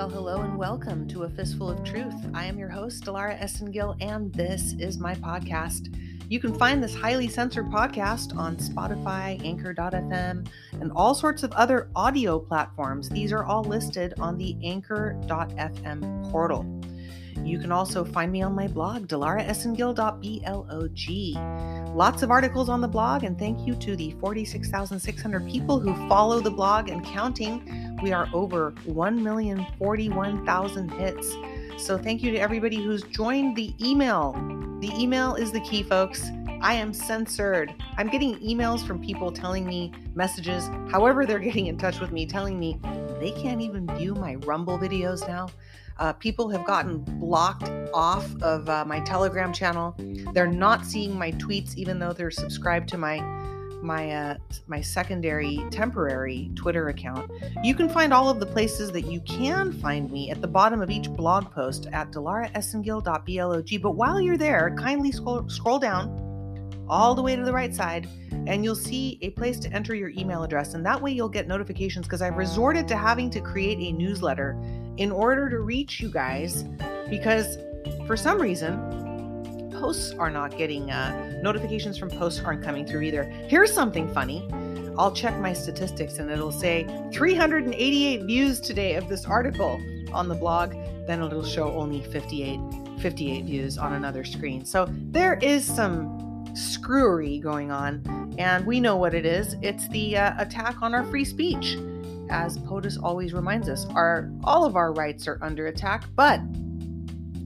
Well, hello and welcome to A Fistful of Truth. I am your host, Dilara Esengil, and this is my podcast. You can find this highly censored podcast on Spotify, Anchor.fm, and all sorts of other audio platforms. These are all listed on the Anchor.fm portal. You can also find me on my blog, dilaraesengil.blog. Lots of articles on the blog, and thank you to the 46,600 people who follow the blog and counting we are over 1,041,000 hits. So thank you to everybody who's joined the email. The email is the key, folks. I am censored. I'm getting emails from people telling me messages, however, they're getting in touch with me, telling me they can't even view my Rumble videos now. Uh, people have gotten blocked off of uh, my Telegram channel. They're not seeing my tweets, even though they're subscribed to my my uh, my secondary temporary Twitter account. You can find all of the places that you can find me at the bottom of each blog post at dilaraesengil.blog. But while you're there, kindly scroll, scroll down all the way to the right side and you'll see a place to enter your email address and that way you'll get notifications because I've resorted to having to create a newsletter in order to reach you guys because for some reason posts are not getting uh, notifications from posts aren't coming through either. Here's something funny. I'll check my statistics and it'll say 388 views today of this article on the blog. Then it'll show only 58 58 views on another screen. So there is some screwery going on, and we know what it is. It's the uh, attack on our free speech. As POTUS always reminds us, our all of our rights are under attack, but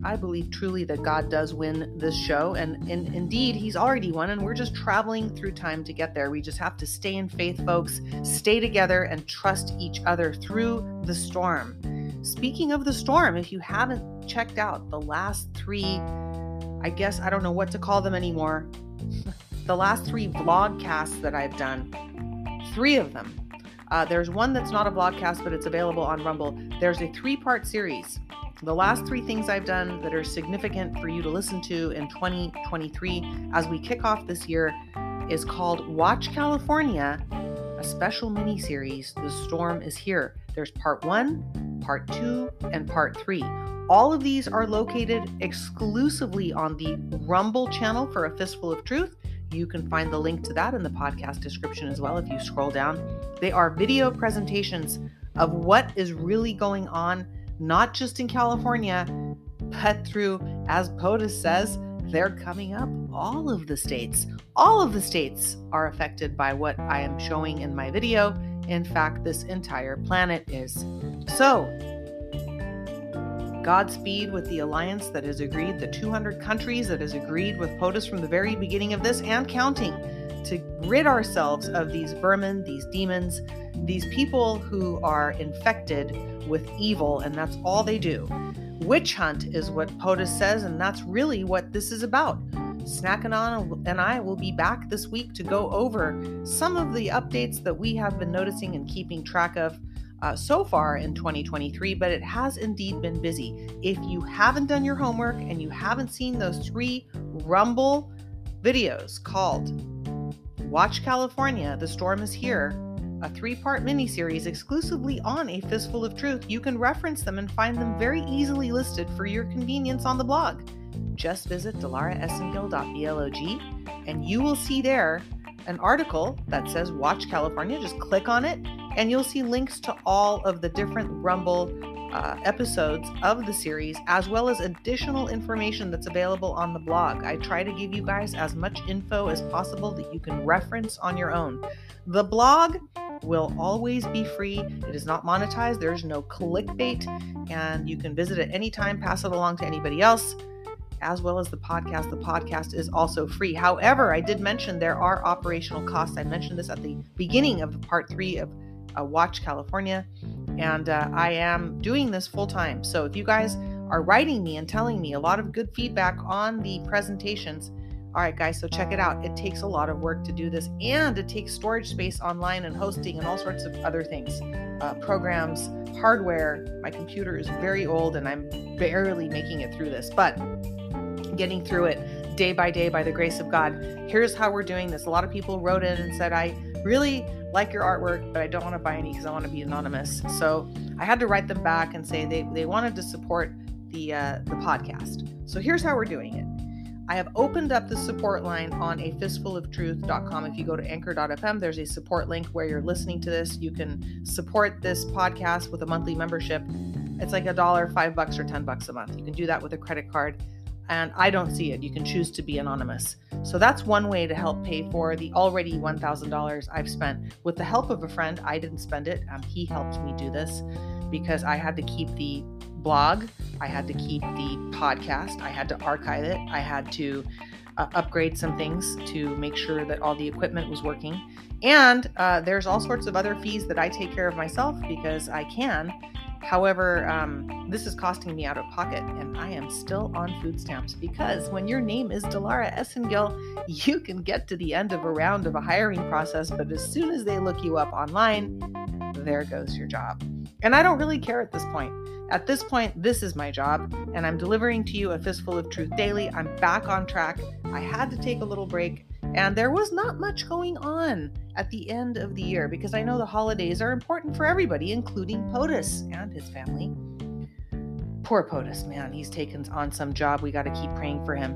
I believe truly that God does win this show, and, and indeed, He's already won, and we're just traveling through time to get there. We just have to stay in faith, folks, stay together, and trust each other through the storm. Speaking of the storm, if you haven't checked out the last three, I guess I don't know what to call them anymore, the last three vlogcasts that I've done, three of them. Uh, there's one that's not a vlogcast, but it's available on Rumble. There's a three part series the last three things I've done that are significant for you to listen to in 2023 as we kick off this year is called Watch California, a special mini series. The storm is here. There's part one, part two, and part three. All of these are located exclusively on the Rumble channel for A Fistful of Truth. You can find the link to that in the podcast description as well if you scroll down. They are video presentations of what is really going on not just in California, but through, as POTUS says, they're coming up all of the states. All of the states are affected by what I am showing in my video. In fact, this entire planet is. So, Godspeed with the alliance that has agreed, the 200 countries that has agreed with POTUS from the very beginning of this and counting to rid ourselves of these vermin, these demons, these people who are infected with evil, and that's all they do. Witch hunt is what POTUS says, and that's really what this is about. Snackanon and I will be back this week to go over some of the updates that we have been noticing and keeping track of uh, so far in 2023, but it has indeed been busy. If you haven't done your homework and you haven't seen those three Rumble videos called Watch California, The Storm is Here, a three part miniseries exclusively on A Fistful of Truth. You can reference them and find them very easily listed for your convenience on the blog. Just visit dilaraesengil.blog and you will see there an article that says Watch California. Just click on it and you'll see links to all of the different Rumble uh, episodes of the series, as well as additional information that's available on the blog. I try to give you guys as much info as possible that you can reference on your own. The blog will always be free. It is not monetized, there's no clickbait, and you can visit it anytime, pass it along to anybody else. As well as the podcast. The podcast is also free. However, I did mention there are operational costs. I mentioned this at the beginning of the part three of uh, Watch California and uh, I am doing this full time. So if you guys are writing me and telling me a lot of good feedback on the presentations, all right, guys, so check it out. It takes a lot of work to do this, and it takes storage space online and hosting and all sorts of other things uh, programs, hardware. My computer is very old and I'm barely making it through this, but getting through it day by day by the grace of God. Here's how we're doing this. A lot of people wrote in and said, I really like your artwork, but I don't want to buy any because I want to be anonymous. So I had to write them back and say they, they wanted to support the uh, the podcast. So here's how we're doing it. I have opened up the support line on a fistfuloftruth.com. If you go to anchor.fm, there's a support link where you're listening to this. You can support this podcast with a monthly membership. It's like a dollar, five bucks, or 10 bucks a month. You can do that with a credit card. And I don't see it. You can choose to be anonymous. So that's one way to help pay for the already $1,000 I've spent. With the help of a friend, I didn't spend it. Um, he helped me do this because I had to keep the blog, I had to keep the podcast, I had to archive it, I had to uh, upgrade some things to make sure that all the equipment was working. And uh, there's all sorts of other fees that I take care of myself because I can. However, um, this is costing me out of pocket, and I am still on food stamps because when your name is Dilara Esengil, you can get to the end of a round of a hiring process, but as soon as they look you up online, there goes your job. And I don't really care at this point. At this point, this is my job, and I'm delivering to you a fistful of truth daily. I'm back on track. I had to take a little break, and there mm. was not much going on at the end of the year because I know the holidays are important for everybody, including POTUS and his family. Poor POTUS, man, he's taken on some job. We got to keep praying for him.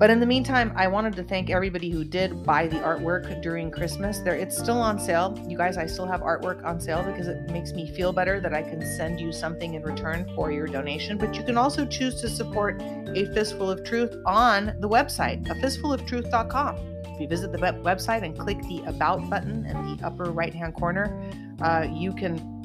But in the meantime, I wanted to thank everybody who did buy the artwork during Christmas. There, it's still on sale. You guys, I still have artwork on sale because it makes me feel better that I can send you something in return for your donation. But you can also choose to support a fistful of truth on the website, a fistfuloftruth.com. If you visit the website and click the About button in the upper right hand corner, uh, you can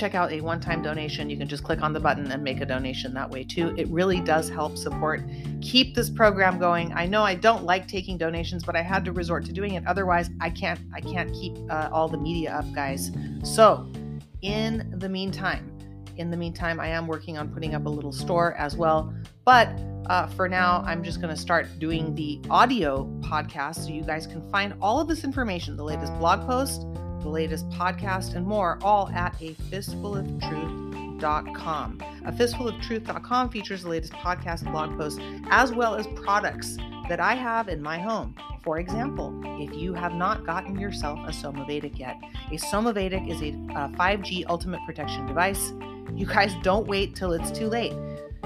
check out a one time donation, you can just click on the button and make a donation that way too. It really does help support, keep this program going. I know I don't like taking donations, but I had to resort to doing it. Otherwise, I can't, I can't keep uh, all the media up, guys. So, in the meantime, in the meantime, I am working on putting up a little store as well. But uh, for now, I'm just going to start doing the audio podcast so you guys can find all of this information the latest blog post, the latest podcast, and more, all at a fistfuloftruth.com. A fistfuloftruth.com features the latest podcast blog posts as well as products that I have in my home. For example, if you have not gotten yourself a Somavedic yet, a Somavedic is a, a 5G ultimate protection device. You guys don't wait till it's too late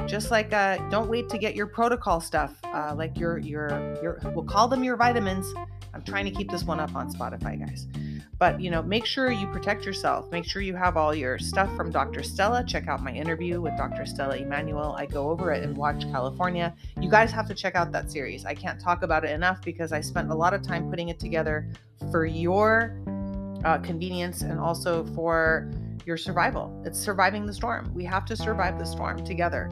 just like uh, don't wait to get your protocol stuff uh, like your your your we'll call them your vitamins i'm trying to keep this one up on spotify guys but you know, make sure you protect yourself. Make sure you have all your stuff from Dr. Stella. Check out my interview with Dr. Stella Immanuel. I go over it in Watch California. You guys have to check out that series. I can't talk about it enough because I spent a lot of time putting it together for your uh, convenience and also for your survival. It's surviving the storm. We have to survive the storm together.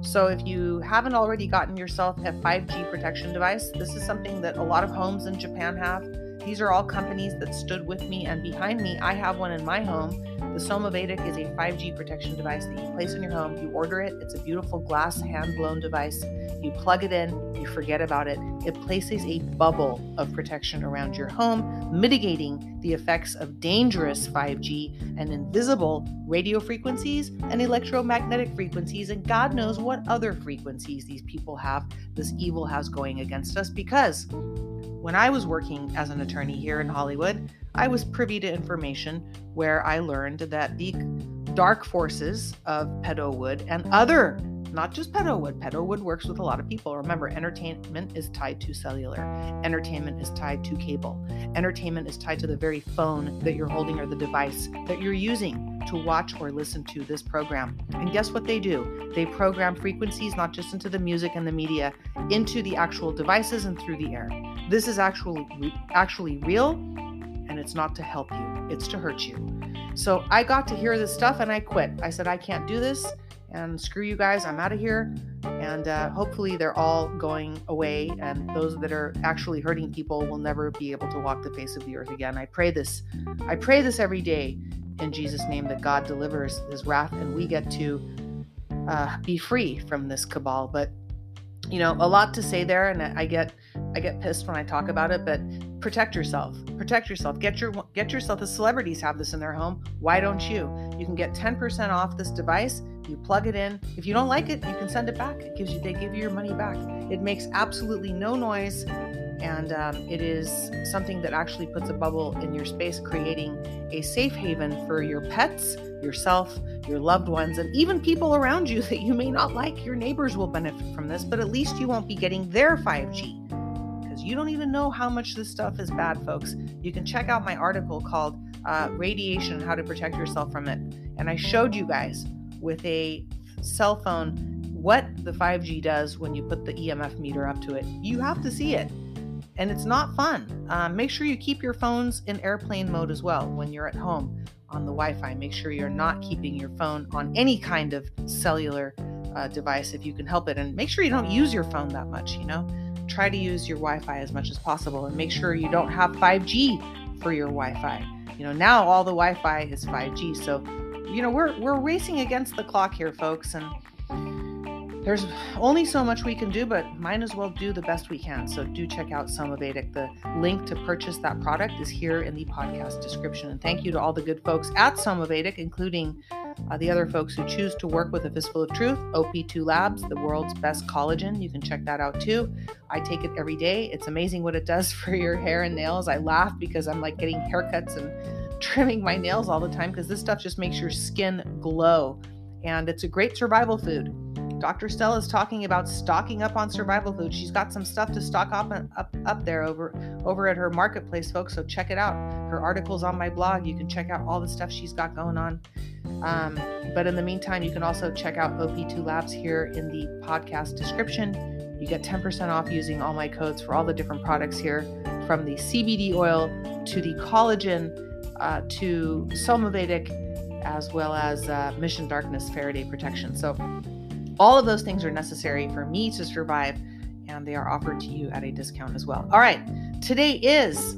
So, if you haven't already gotten yourself a 5G protection device, this is something that a lot of homes in Japan have. These are all companies that stood with me and behind me. I have one in my home. The Somavedic is a 5G protection device that you place in your home. You order it, it's a beautiful glass hand blown device. You plug it in, you forget about it. It places a bubble of protection around your home, mitigating the effects of dangerous 5G and invisible radio frequencies and electromagnetic frequencies, and God knows what other frequencies these people have, this evil has going against us because when I was working as an attorney here in Hollywood, I was privy to information where I learned that the dark forces of Pedowood and other not just Pedowood. Pedowood works with a lot of people. Remember, entertainment is tied to cellular. Entertainment is tied to cable. Entertainment is tied to the very phone that you're holding or the device that you're using to watch or listen to this program. And guess what they do? They program frequencies not just into the music and the media, into the actual devices and through the air. This is actually actually real and it's not to help you. It's to hurt you. So I got to hear this stuff and I quit. I said I can't do this and screw you guys, I'm out of here. And uh, hopefully they're all going away, and those that are actually hurting people will never be able to walk the face of the earth again. I pray this. I pray this every day in Jesus' name that God delivers His wrath and we get to uh, be free from this cabal. But you know, a lot to say there, and I get I get pissed when I talk about it, but protect yourself. Protect yourself. Get your get yourself. The celebrities have this in their home. Why don't you? You can get 10% off this device. You plug it in. If you don't like it, you can send it back. It gives you they give you your money back. It makes absolutely no noise. And um, it is something that actually puts a bubble in your space, creating a safe haven for your pets, yourself, your loved ones, and even people around you that you may not like. Your neighbors will benefit from this, but at least you won't be getting their 5G because you don't even know how much this stuff is bad, folks. You can check out my article called uh, Radiation How to Protect Yourself from It. And I showed you guys with a cell phone what the 5G does when you put the EMF meter up to it. You have to see it. And it's not fun. Um, make sure you keep your phones in airplane mode as well when you're at home on the Wi Fi. Make sure you're not keeping your phone on any kind of cellular uh, device if you can help it. And make sure you don't use your phone that much, you know? Try to use your Wi Fi as much as possible and make sure you don't have 5G for your Wi Fi. You know, now all the Wi Fi is 5G. So, you know, we're, we're racing against the clock here, folks. And there's only so much we can do, but might as well do the best we can. So do check out Somavedic. The link to purchase that product is here in the podcast description. And thank you to all the good folks at Somavedic, including uh, the other folks who choose to work with a fistful of truth. OP2 Labs, the world's best collagen. You can check that out too. I take it every day. It's amazing what it does for your hair and nails. I laugh because I'm like getting haircuts and trimming my nails all the time because this stuff just makes your skin glow. And it's a great survival food. Dr. Stella is talking about stocking up on survival food. She's got some stuff to stock up up up there over over at her marketplace, folks. So check it out. Her articles on my blog. You can check out all the stuff she's got going on. Um, but in the meantime, you can also check out OP2 Labs here in the podcast description. You get 10% off using all my codes for all the different products here, from the CBD oil to the collagen uh, to Somavedic, as well as uh, Mission Darkness Faraday protection. So all of those things are necessary for me to survive, and they are offered to you at a discount as well. All right, today is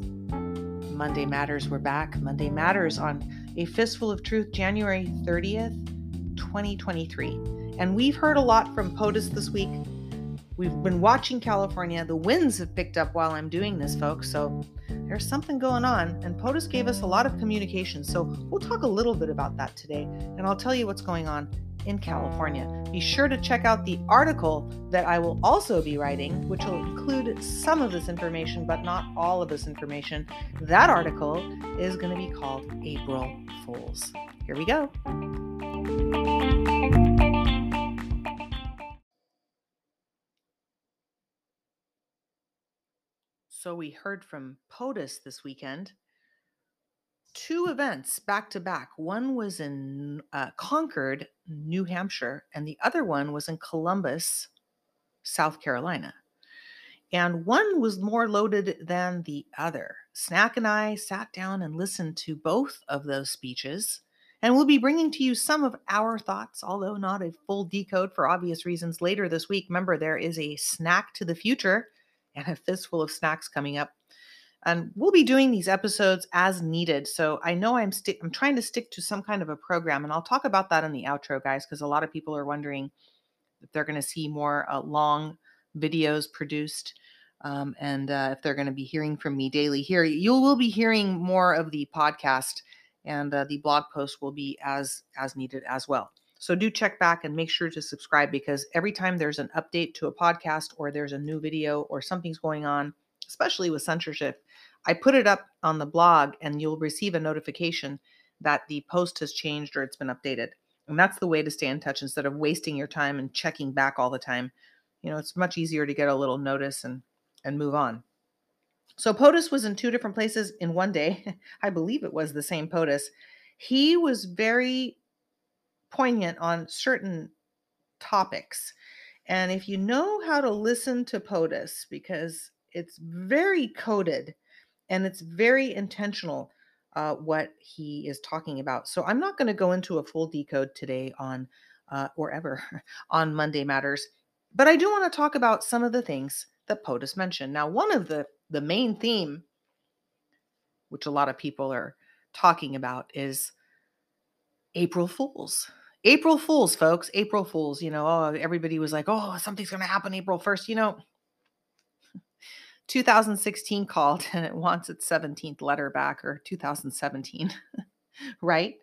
Monday Matters. We're back. Monday Matters on A Fistful of Truth, January 30th, 2023. And we've heard a lot from POTUS this week. We've been watching California. The winds have picked up while I'm doing this, folks. So there's something going on. And POTUS gave us a lot of communication. So we'll talk a little bit about that today. And I'll tell you what's going on in California. Be sure to check out the article that I will also be writing, which will include some of this information, but not all of this information. That article is going to be called April Fools. Here we go. So, we heard from POTUS this weekend two events back to back. One was in uh, Concord, New Hampshire, and the other one was in Columbus, South Carolina. And one was more loaded than the other. Snack and I sat down and listened to both of those speeches. And we'll be bringing to you some of our thoughts, although not a full decode for obvious reasons later this week. Remember, there is a snack to the future and a fistful of snacks coming up and we'll be doing these episodes as needed so i know i'm sti- i'm trying to stick to some kind of a program and i'll talk about that in the outro guys because a lot of people are wondering if they're going to see more uh, long videos produced um, and uh, if they're going to be hearing from me daily. Here you will be hearing more of the podcast and uh, the blog post will be as as needed as well so do check back and make sure to subscribe because every time there's an update to a podcast or there's a new video or something's going on especially with censorship I put it up on the blog and you'll receive a notification that the post has changed or it's been updated. And that's the way to stay in touch instead of wasting your time and checking back all the time. You know, it's much easier to get a little notice and and move on. So POTUS was in two different places in one day. I believe it was the same POTUS. He was very poignant on certain topics. And if you know how to listen to POTUS, because it's very coded, and it's very intentional uh, what he is talking about. So I'm not going to go into a full decode today on uh, or ever on Monday Matters, but I do want to talk about some of the things that POTUS mentioned. Now, one of the the main theme, which a lot of people are talking about, is April Fools. April Fools, folks. April Fools. You know, oh, everybody was like, "Oh, something's going to happen April 1st." You know, 2016 called and it wants its 17th letter back or 2017 right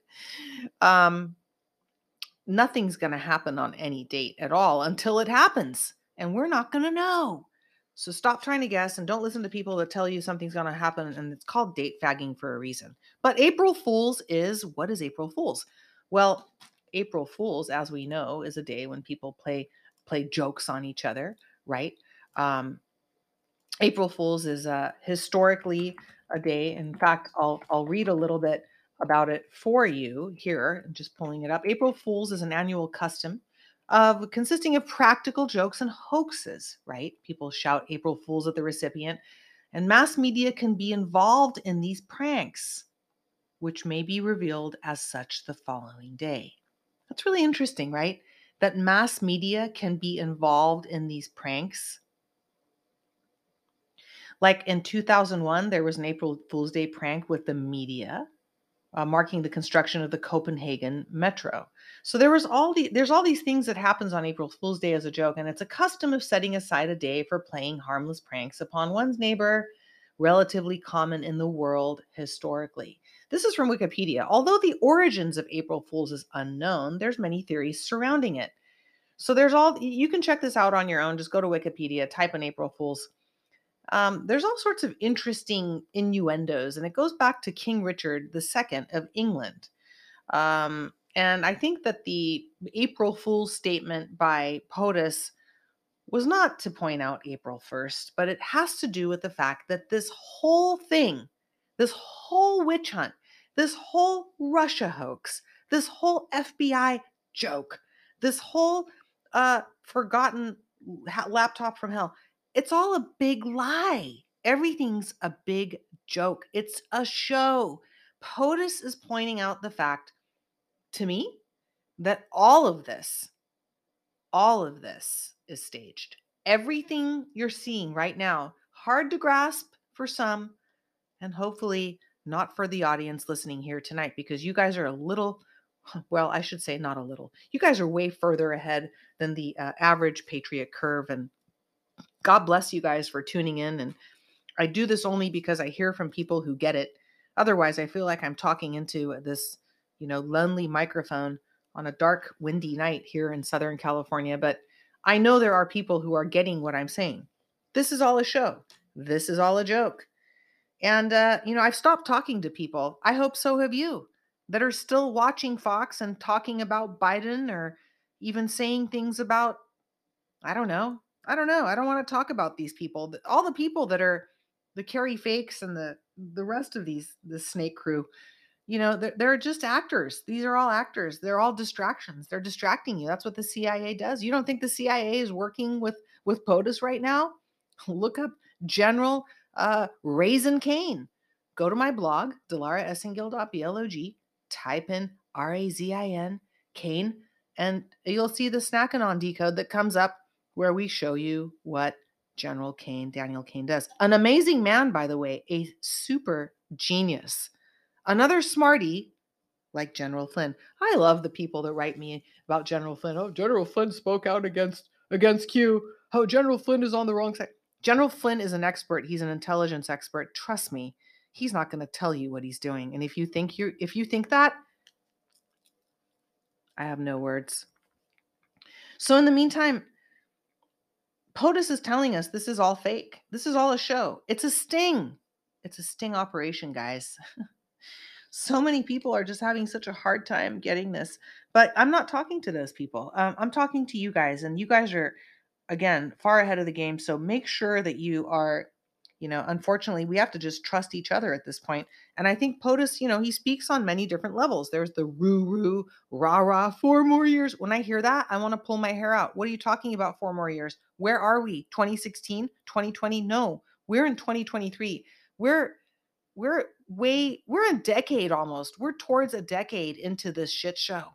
um nothing's going to happen on any date at all until it happens and we're not going to know So stop trying to guess and don't listen to people that tell you something's going to happen. And it's called date fagging for a reason. But April Fools is what is April Fools? Well, April Fools, as we know, is a day when people play play jokes on each other, right? Um, April Fools is uh, historically a day. In fact, I'll I'll read a little bit about it for you here. Just pulling it up. April Fools is an annual custom of consisting of practical jokes and hoaxes, right? People shout April Fools at the recipient, and mass media can be involved in these pranks, which may be revealed as such the following day. That's really interesting, right? That mass media can be involved in these pranks. Like in 2001, there was an April Fool's Day prank with the media uh, marking the construction of the Copenhagen metro. So there was all the there's all these things that happens on April Fool's Day as a joke, and it's a custom of setting aside a day for playing harmless pranks upon one's neighbor, relatively common in the world historically. This is from Wikipedia. Although the origins of April Fools is unknown, there's many theories surrounding it. So there's all you can check this out on your own. Just go to Wikipedia, type in April Fools um, there's all sorts of interesting innuendos, and it goes back to King Richard II of England. Um, and I think that the April Fool's statement by POTUS was not to point out April 1st, but it has to do with the fact that this whole thing, this whole witch hunt, this whole Russia hoax, this whole FBI joke, this whole uh, forgotten laptop from hell, it's all a big lie. Everything's a big joke. It's a show. POTUS is pointing out the fact to me that all of this, all of this is staged. Everything you're seeing right now, hard to grasp for some, and hopefully not for the audience listening here tonight, because you guys are a little, well, I should say not a little. You guys are way further ahead than the uh, average Patriot curve and God bless you guys for tuning in. And I do this only because I hear from people who get it. Otherwise, I feel like I'm talking into this, you know, lonely microphone on a dark, windy night here in Southern California. But I know there are people who are getting what I'm saying. This is all a show. This is all a joke. And, uh, you know, I've stopped talking to people. I hope so have you that are still watching Fox and talking about Biden or even saying things about, I don't know, I don't know. I don't want to talk about these people. All the people that are the Kari Fakes and the the rest of these the snake crew, you know, they're, they're just actors. These are all actors. They're all distractions. They're distracting you. That's what the CIA does. You don't think the CIA is working with with POTUS right now? Look up General uh, Razin Caine. Go to my blog, dilaraesengil.blog, type in R A Z I N, cane, and you'll see the Snackanon decode that comes up where we show you what General Caine, Daniel Caine does. An amazing man, by the way, a super genius. Another smarty like General Flynn. I love the people that write me about General Flynn. Oh, General Flynn spoke out against against Q. Oh, General Flynn is on the wrong side. General Flynn is an expert. He's an intelligence expert. Trust me, he's not going to tell you what he's doing. And if you think you if you think that, I have no words. So in the meantime, POTUS is telling us this is all fake. This is all a show. It's a sting. It's a sting operation, guys. so many people are just having such a hard time getting this. But I'm not talking to those people. Um, I'm talking to you guys, and you guys are, again, far ahead of the game. So make sure that you are you know unfortunately we have to just trust each other at this point and i think potus you know he speaks on many different levels. There's the roo roo rah rah four more years. When i hear that i want to pull my hair out. What are you talking about four more years? Where are we? 2016 2020 no. We're in 2023 we're we're way we're a decade almost. We're towards a decade into this shit show.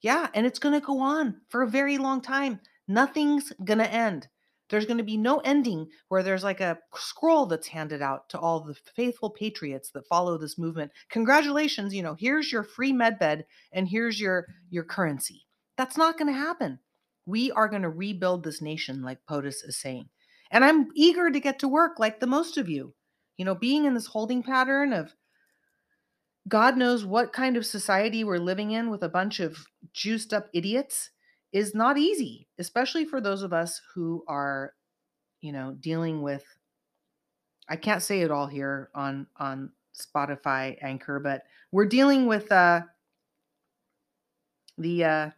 Yeah and it's going to go on for a very long time nothing's going to end there's going to be no ending where there's like a scroll that's handed out to all the faithful patriots that follow this movement. Congratulations, you know, here's your free med bed and here's your your currency. That's not going to happen. We are going to rebuild this nation like POTUS is saying. And I'm eager to get to work like the most of you. You know, being in this holding pattern of God knows what kind of society we're living in with a bunch of juiced up idiots is not easy, especially for those of us who are you know, dealing with I can't say it all here on on Spotify Anchor, but we're dealing with uh the uh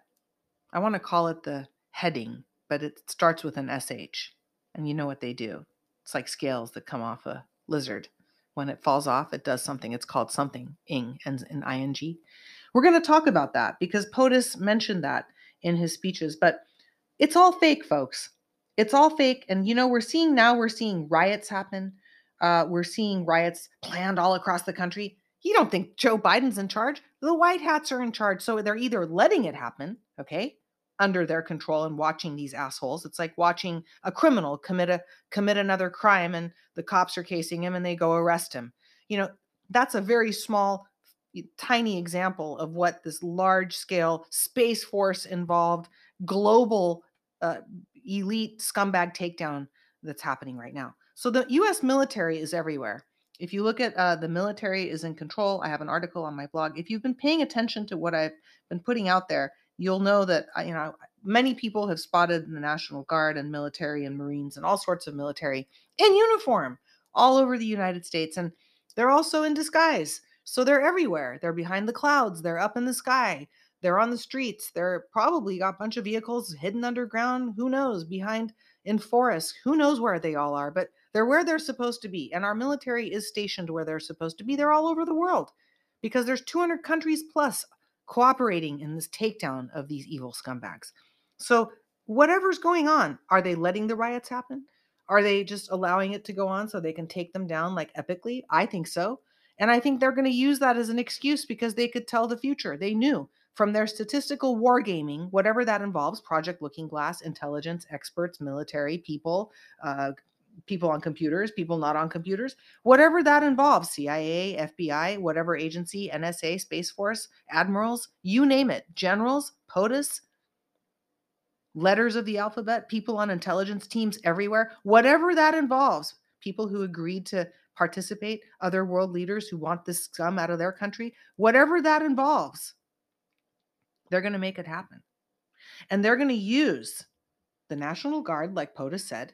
I want to call it the heading, but it starts with an SH. And you know what they do. It's like scales that come off a lizard. When it falls off, it does something. It's called something, ing, ends in ing. We're going to talk about that because POTUS mentioned that in his speeches, but it's all fake, folks. It's all fake. And you know, we're seeing now, we're seeing riots happen. Uh, we're seeing riots planned all across the country. You don't think Joe Biden's in charge? The white hats are in charge. So they're either letting it happen, okay, under their control and watching these assholes. It's like watching a criminal commit a commit another crime and the cops are casing him and they go arrest him. You know, that's a very small tiny example of what this large scale space force involved global uh, elite scumbag takedown that's happening right now. So the US military is everywhere. If you look at uh, the military is in control, I have an article on my blog. If you've been paying attention to what I've been putting out there, you'll know that uh, you know many people have spotted the National Guard and military and Marines and all sorts of military in uniform all over the United States, and they're also in disguise. So they're everywhere. They're behind the clouds. They're up in the sky. They're on the streets. They're probably got a bunch of vehicles hidden underground. Who knows? Behind in forests. Who knows where they all are? But they're where they're supposed to be. And our military is stationed where they're supposed to be. They're all over the world because there's 200 countries plus cooperating in this takedown of these evil scumbags. So, whatever's going on, are they letting the riots happen? Are they just allowing it to go on so they can take them down like epically? I think so. And I think they're going to use that as an excuse because they could tell the future. They knew from their statistical wargaming, whatever that involves Project Looking Glass, intelligence, experts, military, people, uh, people on computers, people not on computers, whatever that involves CIA, FBI, whatever agency, NSA, Space Force, admirals, you name it, generals, POTUS, letters of the alphabet, people on intelligence teams everywhere, whatever that involves, people who agreed to participate, other world leaders who want this scum out of their country, whatever that involves, they're going to make it happen. And they're going to use the National Guard, like POTUS said,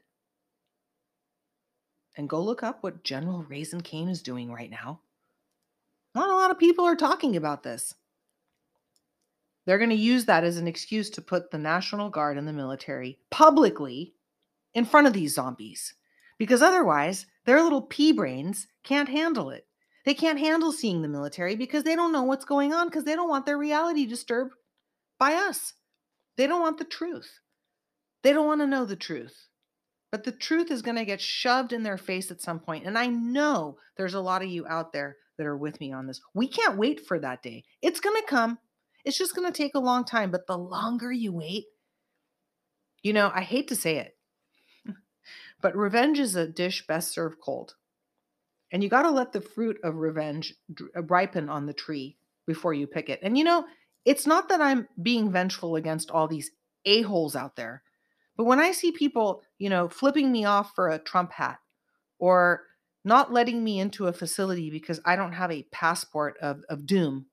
and go look up what General Razin Caine is doing right now. Not a lot of people are talking about this. They're going to use that as an excuse to put the National Guard and the military publicly in front of these zombies because otherwise their little pea brains can't handle it. They can't handle seeing the military because they don't know what's going on because they don't want their reality disturbed by us. They don't want the truth. They don't want to know the truth. But the truth is going to get shoved in their face at some point. And I know there's a lot of you out there that are with me on this. We can't wait for that day. It's going to come. It's just going to take a long time. But the longer you wait, you know, I hate to say it, but revenge is a dish best served cold. And you got to let the fruit of revenge uh, ripen on the tree before you pick it. And you know, it's not that I'm being vengeful against all these a-holes out there but when I see people, you know, flipping me off for a Trump hat or not letting me into a facility because I don't have a passport of, of doom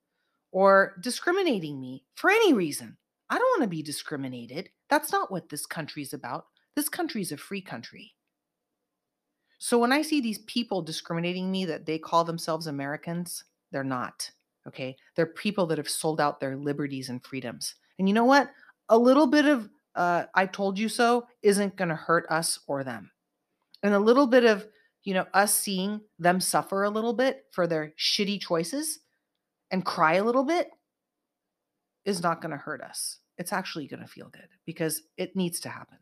or discriminating me for any reason, I don't want to be discriminated. That's not what this country's about. This country's a free country. So when I see these people discriminating me that they call themselves Americans, they're not. Okay. They're people that have sold out their liberties and freedoms. And you know what? A little bit of uh, I told you so isn't going to hurt us or them. And a little bit of, you know, us seeing them suffer a little bit for their shitty choices and cry a little bit is not going to hurt us. It's actually going to feel good because it needs to happen.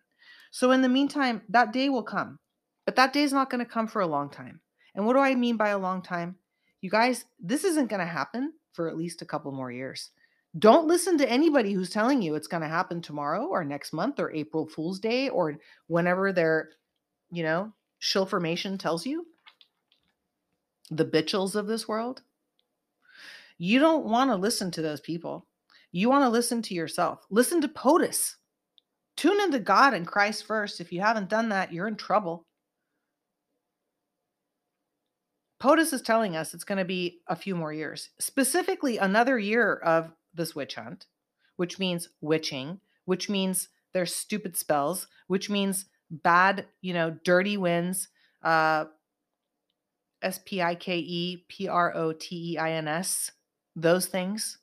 So, in the meantime, that day will come, but that day is not going to come for a long time. And what do I mean by a long time? You guys, this isn't going to happen for at least a couple more years. Don't listen to anybody who's telling you it's going to happen tomorrow or next month or April Fool's Day or whenever their, you know, shill formation tells you. The bitchels of this world. You don't want to listen to those people. You want to listen to yourself. Listen to POTUS. Tune into God and Christ first. If you haven't done that, you're in trouble. POTUS is telling us it's going to be a few more years, specifically another year of this witch hunt, which means witching, which means there's stupid spells, which means bad, you know, dirty winds, uh, S P I K E P R O T E I N S, those things.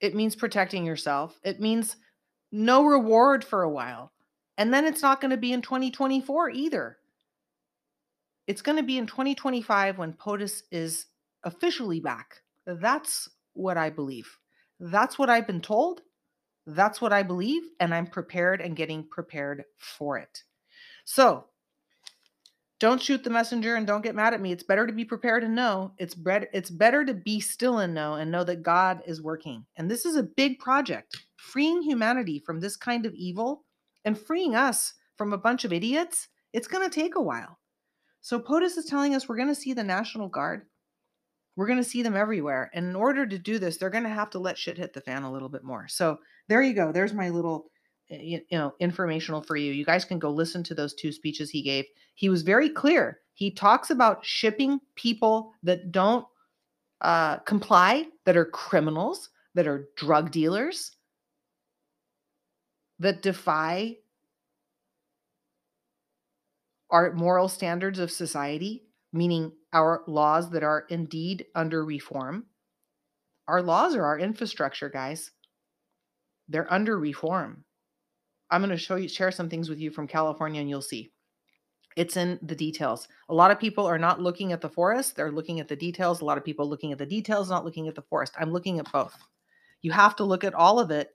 It means protecting yourself. It means no reward for a while. And then it's not going to be in 2024 either. It's going to be in 2025 when POTUS is officially back. That's what I believe. That's what I've been told. That's what I believe. And I'm prepared and getting prepared for it. So don't shoot the messenger and don't get mad at me. It's better to be prepared and know. It's better it's better to be still and know and know that God is working. And this is a big project. Freeing humanity from this kind of evil and freeing us from a bunch of idiots, it's going to take a while. So POTUS is telling us we're going to see the National Guard. We're going to see them everywhere. And in order to do this, they're going to have to let shit hit the fan a little bit more. So there you go. There's my little eh, you know informational for you. You guys can go listen to those two speeches he gave. He was very clear. He talks about shipping people that don't uh, comply, that are criminals, that are drug dealers, that defy our moral standards of society, meaning our laws that are indeed under reform. Our laws are our infrastructure, guys. They're under reform. I'm going to show you share some things with you from California and you'll see. It's in the details. A lot of people are not looking at the forest, they're looking at the details. A lot of people looking at the details, not looking at the forest. I'm looking at both. You have to look at all of it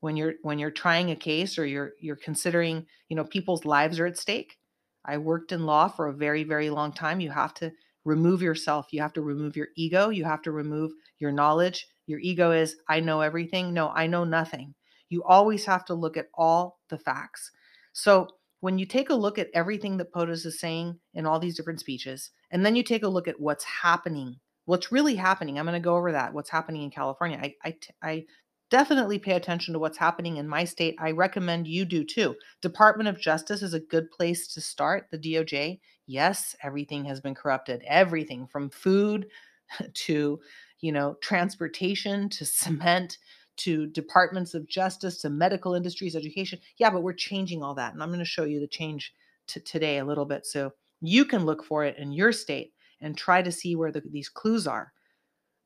when you're when you're trying a case or you're you're considering, you know, people's lives are at stake. I worked in law for a very very long time. You have to remove yourself. You have to remove your ego. You have to remove your knowledge. Your ego is I know everything. No, I know nothing. You always have to look at all the facts. So when you take a look at everything that POTUS is saying in all these different speeches, and then you take a look at what's happening, what's really happening, I'm going to go over that, what's happening in California. I, I, I definitely pay attention to what's happening in my state. I recommend you do too. Department of Justice is a good place to start. The DOJ, yes, everything has been corrupted. Everything from food to, you know, transportation to cement to departments of justice to medical industries, education. Yeah, but we're changing all that. And I'm going to show you the change to today a little bit so you can look for it in your state and try to see where the, these clues are.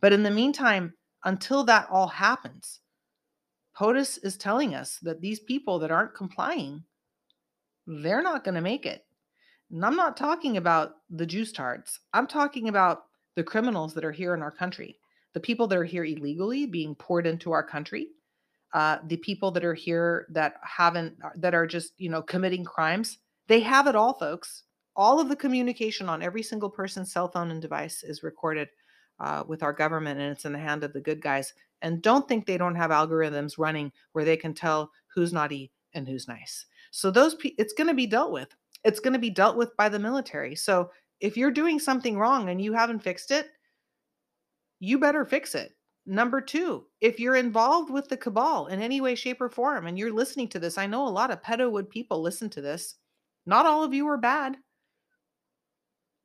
But in the meantime, until that all happens, POTUS is telling us that these people that aren't complying, they're not going to make it. And I'm not talking about the juice tarts. I'm talking about the criminals that are here in our country, the people that are here illegally being poured into our country, uh, the people that are here that haven't, uh, that are just, you know, committing crimes. They have it all, folks. All of the communication on every single person's cell phone and device is recorded uh, with our government and it's in the hand of the good guys. And don't think they don't have algorithms running where they can tell who's naughty and who's nice. So those it's going to be dealt with. It's going to be dealt with by the military. So if you're doing something wrong and you haven't fixed it, you better fix it. Number two, if you're involved with the cabal in any way, shape, or form, and you're listening to this, I know a lot of pedowood people listen to this. Not all of you are bad,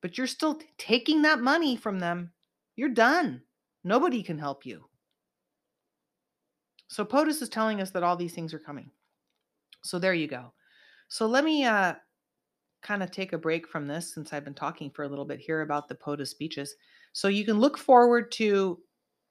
but you're still taking that money from them you're done. Nobody can help you. So POTUS is telling us that all these things are coming. So there you go. So let me uh, kind of take a break from this since I've been talking for a little bit here about the POTUS speeches. So you can look forward to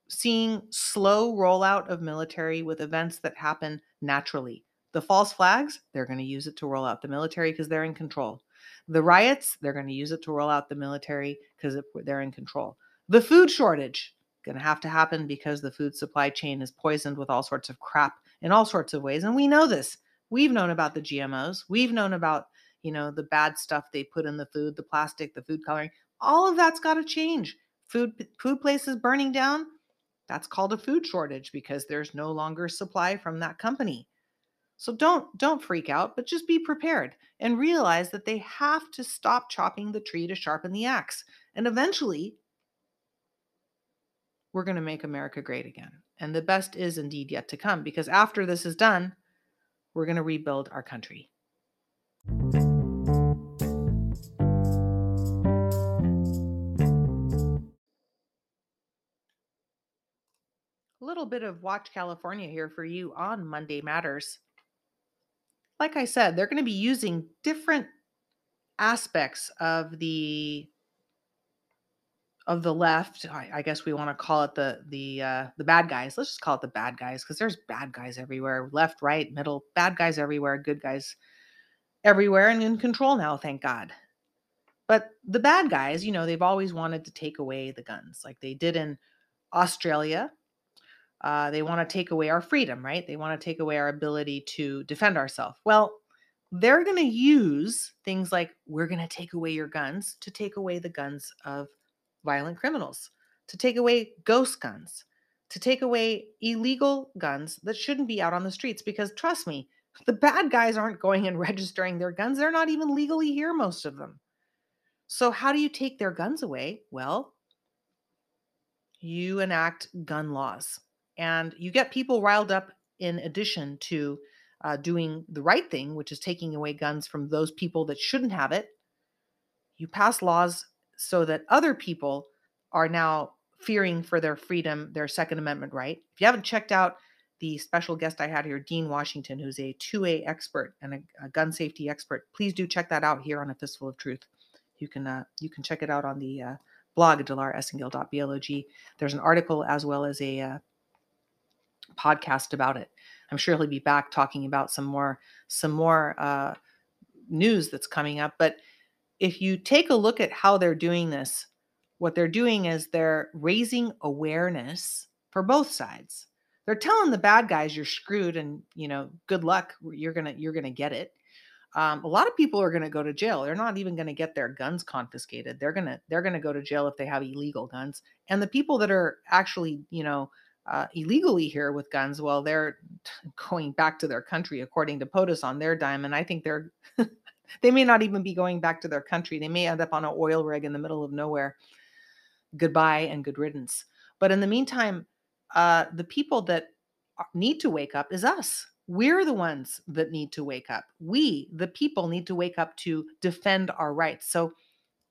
seeing slow rollout of military with events that happen naturally. The false flags, they're going to use it to roll out the military because they're in control. The riots, they're going to use it to roll out the military because they're in control. The food shortage going to have to happen because the food supply chain is poisoned with all sorts of crap in all sorts of ways and we know this. We've known about the GMOs. We've known about, you know, the bad stuff they put in the food, the plastic, the food coloring. All of that's got to change. Food food places burning down, that's called a food shortage because there's no longer supply from that company. So don't don't freak out, but just be prepared and realize that they have to stop chopping the tree to sharpen the axe. And eventually, we're going to make America great again. And the best is indeed yet to come because after this is done, we're going to rebuild our country. A little bit of Watch California here for you on Monday Matters. like I said, they're going to be using different aspects of the of the left. I, I guess we want to call it the the uh, the bad guys. Let's just call it the bad guys because there's bad guys everywhere, left, right, middle, bad guys everywhere, good guys everywhere, and in control now. Thank God. But the bad guys, you know, they've always wanted to take away the guns, like they did in Australia. Uh, they want to take away our freedom, right? They want to take away our ability to defend ourselves. Well, they're going to use things like we're going to take away your guns to take away the guns of violent criminals, to take away ghost guns, to take away illegal guns that shouldn't be out on the streets. Because trust me, the bad guys aren't going and registering their guns. They're not even legally here, most of them. So, how do you take their guns away? Well, you enact gun laws and you get people riled up in addition to uh, doing the right thing, which is taking away guns from those people that shouldn't have it. You pass laws so that other people are now fearing for their freedom, their Second Amendment right. If you haven't checked out the special guest I had here, Dean Washington, who's a 2A expert and a, a gun safety expert, please do check that out here on A Fistful of Truth. You can uh, you can check it out on the uh, blog dilaraesengil.blog. There's an article as well as a uh, podcast about it. I'm sure he'll be back talking about some more some more uh, news that's coming up. But if you take a look at how they're doing this, what they're doing is they're raising awareness for both sides. They're telling the bad guys you're screwed and you know good luck you're gonna you're gonna get it. Um, a lot of people are to go to jail. They're not even to get their guns confiscated. They're gonna they're to go to jail if they have illegal guns. And the people that are actually you know uh, illegally here with guns, well, they're going back to their country according to POTUS on their dime. And I think they're they may not even be going back to their country. They may end up on an oil rig in the middle of nowhere. Goodbye and good riddance. But in the meantime, uh, the people that need to wake up is us. We're the ones that need to wake up. We, the people, need to wake up to defend our rights. So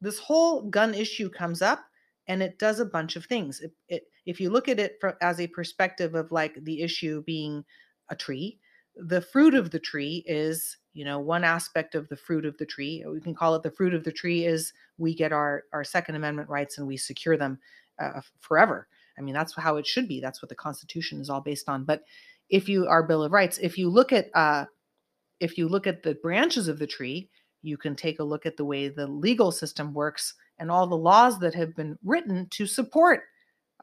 this whole gun issue comes up and it does a bunch of things. It, it, if you look at it as a perspective of like the issue being a tree, the fruit of the tree is you know one aspect of the fruit of the tree we can call it the fruit of the tree is we get our our second amendment rights and we secure them uh, forever. I mean that's how it should be. That's what the constitution is all based on. But if you our bill of rights if you look at uh if you look at the branches of the tree you can take a look at the way the legal system works and all the laws that have been written to support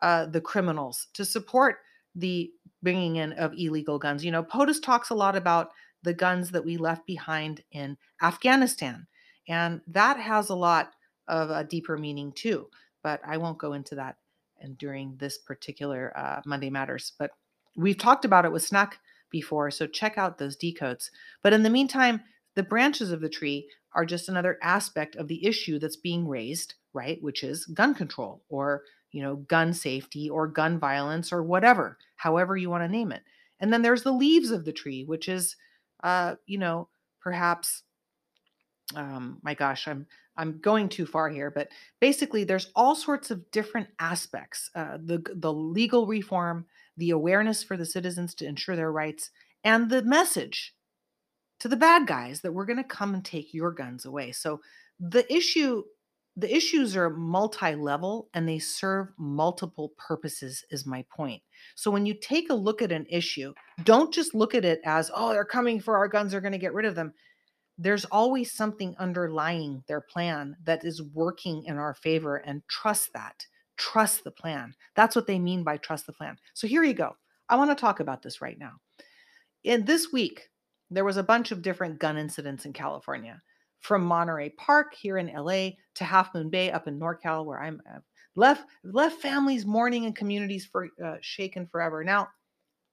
uh, the criminals to support the bringing in of illegal guns. You know, POTUS talks a lot about the guns that we left behind in Afghanistan, and that has a lot of a deeper meaning too. But I won't go into that and during this particular uh, Monday Matters. But we've talked about it with SNAC before, so check out those decodes. But in the meantime, the branches of the tree are just another aspect of the issue that's being raised, right? Which is gun control or you know, gun safety or gun violence or whatever, however you want to name it. And then there's the leaves of the tree, which is, uh, you know, perhaps, um, my gosh, I'm I'm going too far here, but basically, there's all sorts of different aspects: uh, the the legal reform, the awareness for the citizens to ensure their rights, and the message to the bad guys that we're going to come and take your guns away. So the issue the issues are multi-level and they serve multiple purposes is my point. So when you take a look at an issue don't just look at it as oh they're coming for our guns they're going to get rid of them. There's always something underlying their plan that is working in our favor and trust that trust the plan. That's what they mean by trust the plan. So here you go. I want to talk about this right now. In this week there was a bunch of different gun incidents in california from Monterey Park here in LA to Half Moon Bay up in NorCal, where I'm left left families mourning and communities for uh, shaken forever. Now, I'm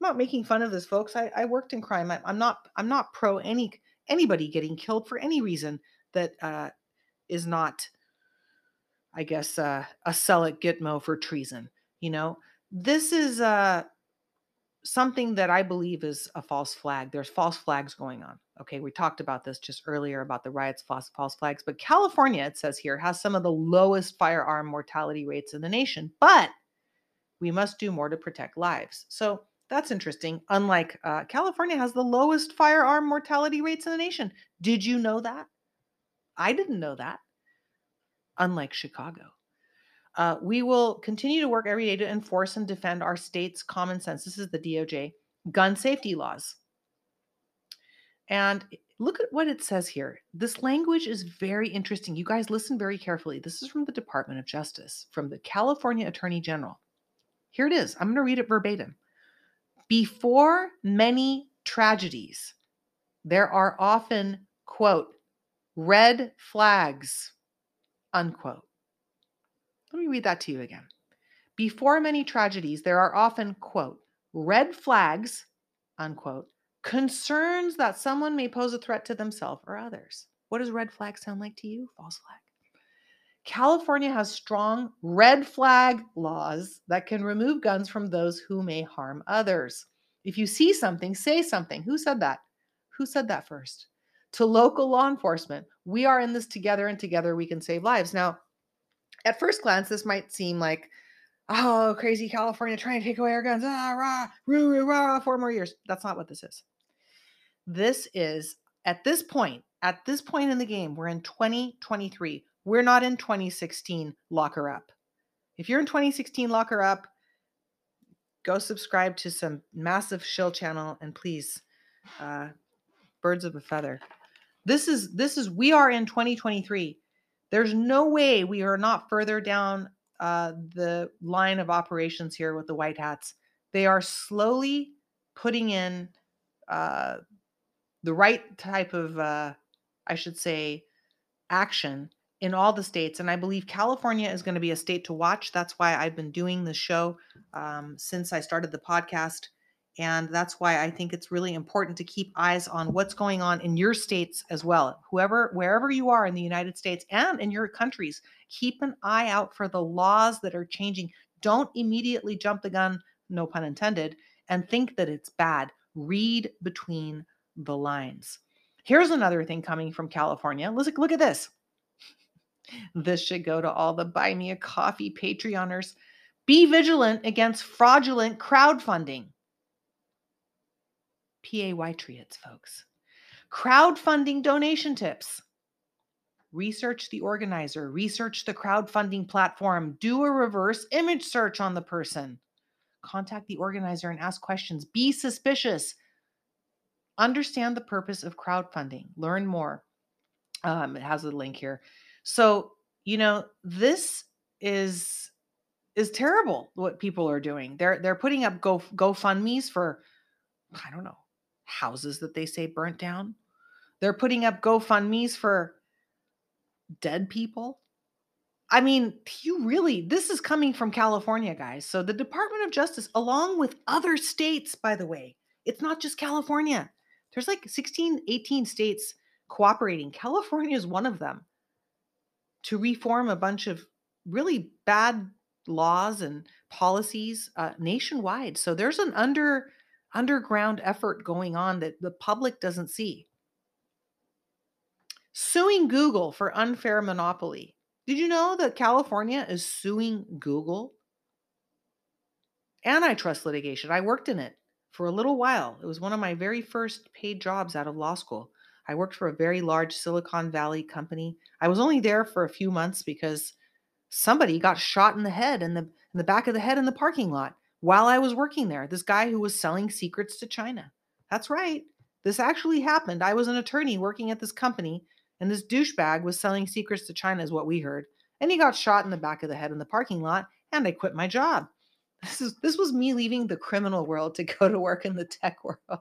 not making fun of this, folks. I, I worked in crime. I, am not I'm not pro any anybody getting killed for any reason that uh, is not, I guess, uh, a sell at Gitmo for treason. You know, this is uh something that I believe is a false flag. There's false flags going on. Okay, we talked about this just earlier about the riots, false, false flags. But California, it says here, has some of the lowest firearm mortality rates in the nation. But we must do more to protect lives. So That's interesting. Unlike uh, California has the lowest firearm mortality rates in the nation. Did you know that? I didn't know that. Unlike Chicago. Uh, we will continue to work every day to enforce and defend our state's common sense. This is the DOJ gun safety laws. And look at what it says here. This language is very interesting. You guys listen very carefully. This is from the Department of Justice, from the California Attorney General. Here it is. I'm going to read it verbatim. Before many tragedies, there are often, quote, red flags, unquote. Let me read that to you again. Before many tragedies, there are often, quote, red flags, unquote, concerns that someone may pose a threat to themselves or others. What does red flag sound like to you? False flag. California has strong red flag laws that can remove guns from those who may harm others. If you see something, say something. Who said that? Who said that first? To local law enforcement. We are in this together and together we can save lives. Now, at first glance, this might seem like, oh, crazy California trying to take away our guns. Ah, rah, roo, roo, rah, four more years. That's not what this is. This is at this point, at this point in the game, we're in 2023. We're not in 2016 locker up. If you're in 2016 locker up, go subscribe to some massive shill channel and please uh, birds of a feather. This is this is we are in 2023. There's no way we are not further down uh, the line of operations here with the white hats. They are slowly putting in uh, the right type of, uh, I should say, action in all the states. And I believe California is going to be a state to watch. That's why I've been doing this show um, since I started the podcast. And that's why I think it's really important to keep eyes on what's going on in your states as well. Whoever, wherever you are in the United States and in your countries, keep an eye out for the laws that are changing. Don't immediately jump the gun, no pun intended, and think that it's bad. Read between the lines. Here's another thing coming from California. Look, look at this. This should go to all the buy me a coffee Patreoners. Be vigilant against fraudulent crowdfunding. PAY triads, folks. Crowdfunding donation tips. Research the organizer, research the crowdfunding platform, do a reverse image search on the person. Contact the organizer and ask questions. Be suspicious. Understand the purpose of crowdfunding. Learn more. Um, it has a link here. So, you know, this is is terrible what people are doing. They're they're putting up go GoFundMe's for I don't know, houses that they say burnt down. They're putting up GoFundMe's for dead people. I mean, you really, this is coming from California, guys. So the Department of Justice, along with other states, by the way, it's not just California. There's like 16, 18 states cooperating. California is one of them to reform a bunch of really bad laws and policies uh, nationwide. So there's an under underground effort going on that the public doesn't see. Suing Google for unfair monopoly. Did you know that California is suing Google? Antitrust litigation. I worked in it for a little while. It was one of my very first paid jobs out of law school. I worked for a very large Silicon Valley company. I was only there for a few months because somebody got shot in the head in the in the back of the head in the parking lot while I was working there. This guy who was selling secrets to China. That's right. This actually happened. I was an attorney working at this company, and this douchebag was selling secrets to China, is what we heard. And he got shot in the back of the head in the parking lot, and I quit my job. This is this was me leaving the criminal world to go to work in the tech world.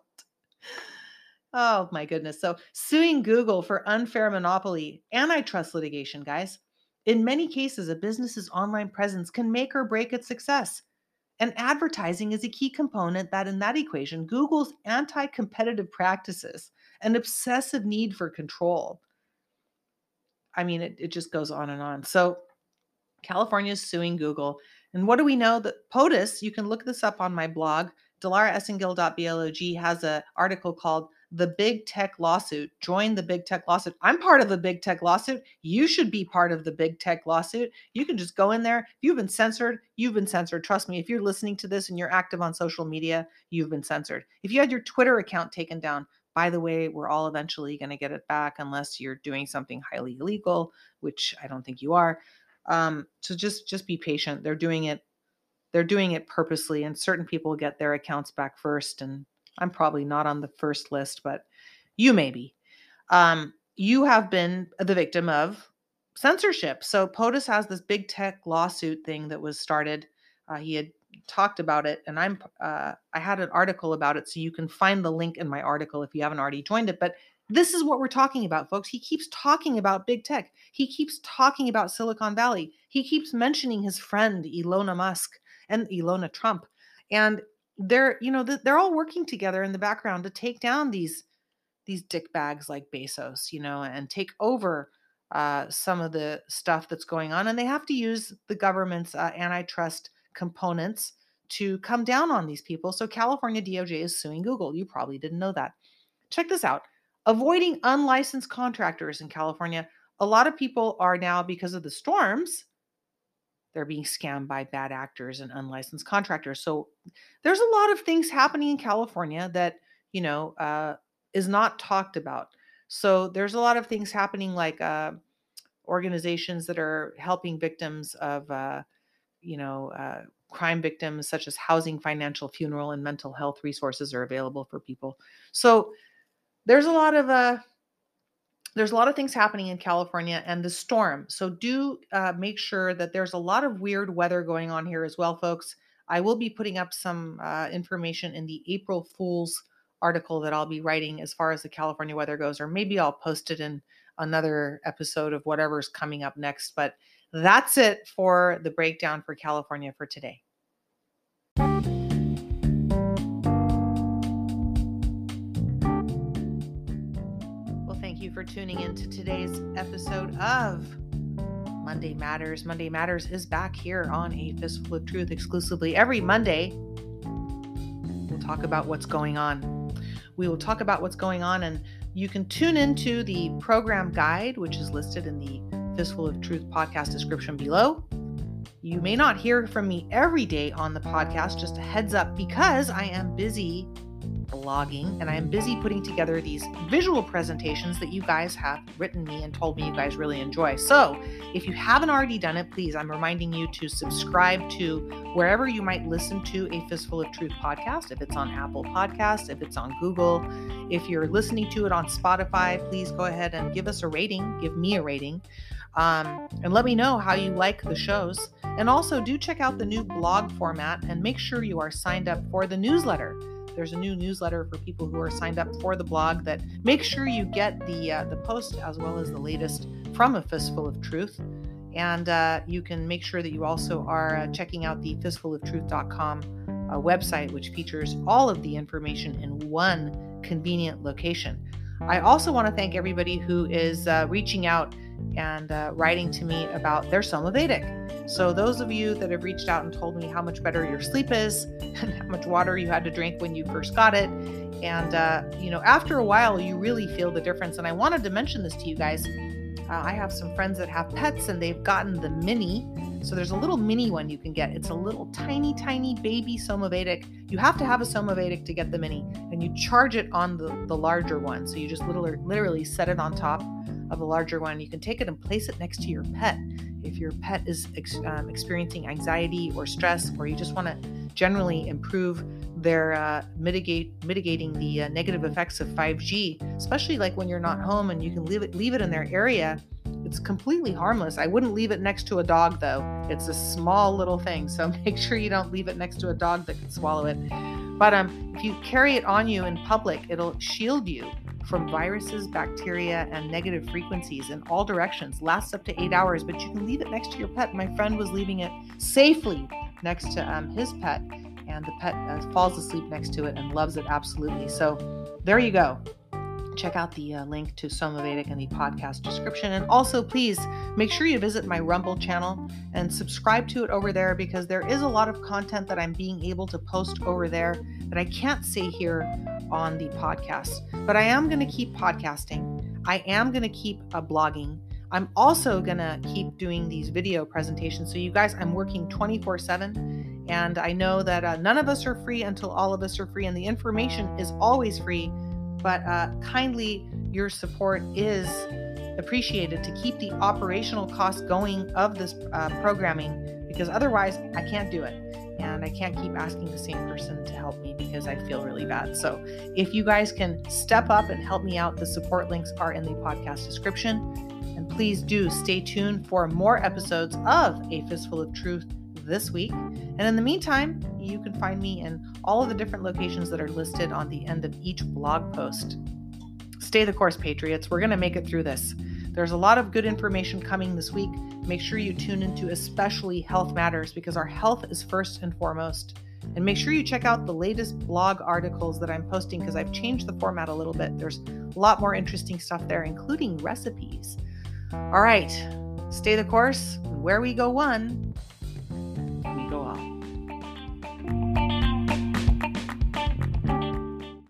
oh my goodness. So suing Google for unfair monopoly, antitrust litigation, guys. In many cases, a business's online presence can make or break its success. And advertising is a key component that in that equation, Google's anti competitive practices, an obsessive need for control. I mean, it, it just goes on and on. So, California is suing Google. And what do we know? That POTUS, you can look this up on my blog, dilaraesengil.blog, has an article called the big tech lawsuit. Join the big tech lawsuit. I'm part of the big tech lawsuit. You should be part of the big tech lawsuit. You can just go in there. If you've been censored, you've been censored. Trust me, if you're listening to this and you're active on social media, you've been censored. If you had your Twitter account taken down, by the way, we're all eventually going to get it back unless you're doing something highly illegal, which I don't think you are. Um, so just just be patient. They're doing it. They're doing it purposely, and certain people get their accounts back first, and I'm probably not on the first list, but you may be. Um, you have been the victim of censorship. So POTUS has this big tech lawsuit thing that was started. Uh, he had talked about it, and I'm uh, I had an article about it, so you can find the link in my article if you haven't already joined it. But this is what we're talking about, folks. He keeps talking about big tech. He keeps talking about Silicon Valley. He keeps mentioning his friend Elona Musk and Elona Trump, and they're you know they're all working together in the background to take down these these dick bags like Bezos, you know, and take over uh, some of the stuff that's going on, and they have to use the government's uh, antitrust components to come down on these people. So California DOJ is suing Google. You probably didn't know that. Check this out. Avoiding unlicensed contractors in California. A lot of people are now because of the storms they're being scammed by bad actors and unlicensed contractors. So there's a lot of things happening in California that, you know, uh, is not talked about. So there's a lot of things happening like uh, organizations that are helping victims of, uh, you know, uh, crime victims, such as housing, financial, funeral, and mental health resources are available for people. So there's a lot of uh, there's a lot of things happening in California and the storm. So do uh, make sure that there's a lot of weird weather going on here as well, folks. I will be putting up some uh, information in the April Fool's article that I'll be writing as far as the California weather goes, or maybe I'll post it in another episode of whatever's coming up next. But that's it for the breakdown for California for today. Tuning in to today's episode of Monday Matters. Monday Matters is back here on A Fistful of Truth exclusively every Monday. We'll talk about what's going on. We will talk about what's going on, and you can tune into the program guide, which is listed in the Fistful of Truth podcast description below. You may not hear from me every day on the podcast, just a heads up, because I am busy blogging and I am busy putting together these visual presentations that you guys have written me and told me you guys really enjoy. So, if you haven't already done it, please, I'm reminding you to subscribe to wherever you might listen to a Fistful of Truth podcast. If it's on Apple Podcasts, if it's on Google, if you're listening to it on Spotify, please go ahead and give us a rating, give me a rating. Um, and let me know how you like the shows. And also, do check out the new blog format and make sure you are signed up for the newsletter there's a new newsletter for people who are signed up for the blog that make sure you get the uh, the post as well as the latest from a fistful of truth. And uh, you can make sure that you also are uh, checking out the fistfuloftruth.com uh, website which features all of the information in one convenient location. I also want to thank everybody who is uh, reaching out and uh, writing to me about their Somavedic. So, those of you that have reached out and told me how much better your sleep is and how much water you had to drink when you first got it, and uh, you know, after a while, you really feel the difference. And I wanted to mention this to you guys. Uh, I have some friends that have pets and they've gotten the mini. So there's a little mini one you can get. It's a little tiny, tiny baby Somavedic. You have to have a Somavedic to get the mini, and you charge it on the, the larger one. So you just literally, literally set it on top of a larger one, you can take it and place it next to your pet. If your pet is ex- um, experiencing anxiety or stress, or you just want to generally improve their uh, mitigate mitigating the uh, negative effects of 5G, especially like when you're not home and you can leave it leave it in their area. It's completely harmless. I wouldn't leave it next to a dog though. It's a small little thing, so make sure you don't leave it next to a dog that can swallow it. But um, if you carry it on you in public, it'll shield you from viruses, bacteria, and negative frequencies in all directions. Lasts up to eight hours, but you can leave it next to your pet. My friend was leaving it safely next to um, his pet, and the pet uh, falls asleep next to it and loves it absolutely. So there you go. Check out the uh, link to Somavedic in the podcast description. And also, please make sure you visit my Rumble channel and subscribe to it over there because there is a lot of content that I'm being able to post over there that I can't say here on the podcast. But I am going to keep podcasting, I am going to keep uh, blogging. I'm also going to keep doing these video presentations. So, you guys, I'm working 24 7. And I know that uh, none of us are free until all of us are free. And the information is always free but uh, kindly your support is appreciated to keep the operational costs going of this uh, programming because otherwise I can't do it. And I can't keep asking the same person to help me because I feel really bad. So, if you guys can step up and help me out, the support links are in the podcast description. And please do stay tuned for more episodes of A Fistful of Truth this week. And in the meantime, you can find me in all of the different locations that are listed on the end of each blog post. Stay the course, Patriots. We're going to make it through this. There's a lot of good information coming this week. Make sure you tune into especially Health Matters because our health is first and foremost. And make sure you check out the latest blog articles that I'm posting because I've changed the format a little bit. There's a lot more interesting stuff there, including recipes. All right, stay the course. Where we go one, me go off.